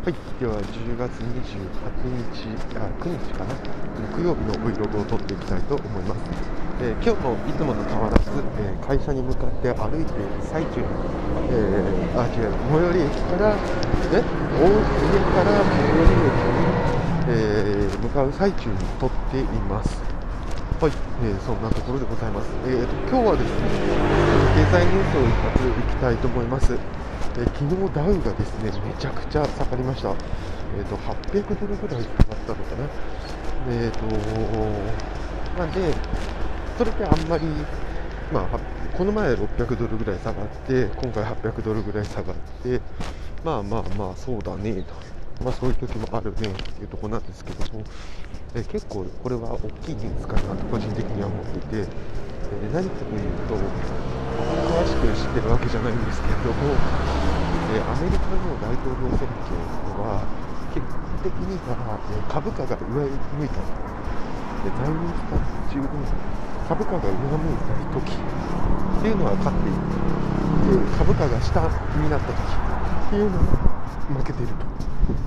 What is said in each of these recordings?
はい、では10月28日、あ9日かな、木曜日の Vlog を撮っていきたいと思います。えー、今日もいつもと変わらず、えー、会社に向かって歩いている最中に、えー、あ、違う、最寄り駅から、え？大家から最寄り駅に、えー、向かう最中に撮っています。はい、えー、そんなところでございます。えーと、今日はですね、経済ニュースを一発いきたいと思います。え昨日ダウがですねめちゃくちゃ下がりました、えーと、800ドルぐらい下がったのかな、えーとなんで、それであんまり、まあ、この前600ドルぐらい下がって、今回800ドルぐらい下がって、まあまあまあ、そうだねと、まあ、そういう時もあるねっていうとこなんですけども、え結構これは大きいニュースかなと個人的には思っていて、え何かというと、詳しく知ってるわけじゃないんですけれども、えアメリカの大統領選挙は結果的には、え株価が上向いたで在任期間中に株価が上向いた時っていうのは勝っている株価が下になった時っていうのは負けていると、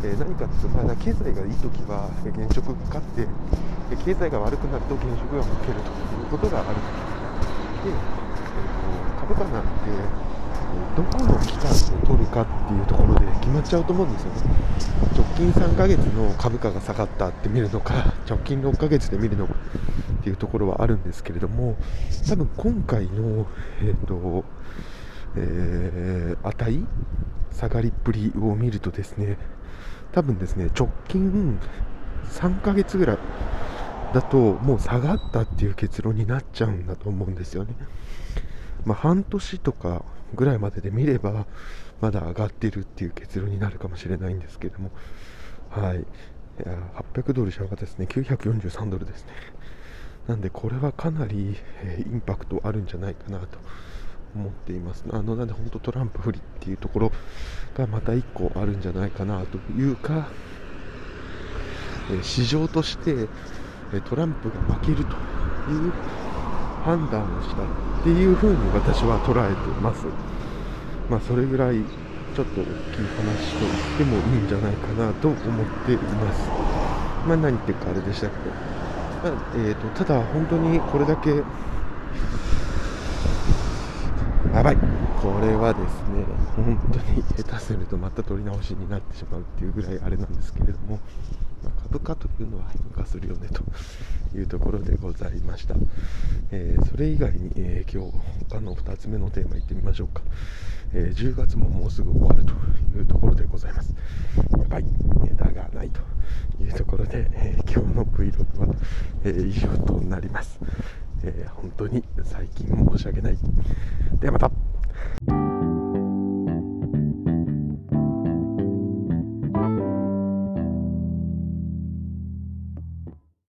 えー、何かというとまだ経済がいい時は現職が勝って経済が悪くなると現職が負けるということがあるで、えー、株価なんてどこの期間で取るかっていうところで決まっちゃうと思うんですよね。直近3ヶ月の株価が下がったって見るのか 直近6ヶ月で見るのかっていうところはあるんですけれども多分今回の、えーとえー、値下がりっぷりを見るとですね多分ですね直近3ヶ月ぐらいだともう下がったっていう結論になっちゃうんだと思うんですよね。まあ、半年とかぐらいまでで見ればまだ上がってるっていう結論になるかもしれないんですけども、はい、いや800ドルじゃなかったですね、943ドルですね。なんでこれはかなり、えー、インパクトあるんじゃないかなと思っています。あのなんで本当トランプ不利っていうところがまた1個あるんじゃないかなというか、えー、市場として、トランプが負けるという判断をしたっていう風に私は捉えてます。まあ、それぐらいちょっと大きい話と言ってもいいんじゃないかなと思っています。まあ、何言ってるかあれでしたけど、まあ、えーと、ただ本当にこれだけやばいこれはですね本当に下手するとまた取り直しになってしまうっていうぐらいあれなんですけれども、株価というのは変化するよねというところでございました、えー、それ以外に、えー、今日他の2つ目のテーマいってみましょうか、えー、10月ももうすぐ終わるというところでございます。やばい。ネタがないというところで、え今日の Vlog は、え以上となります、え本当に最近申し訳ない。ではまた。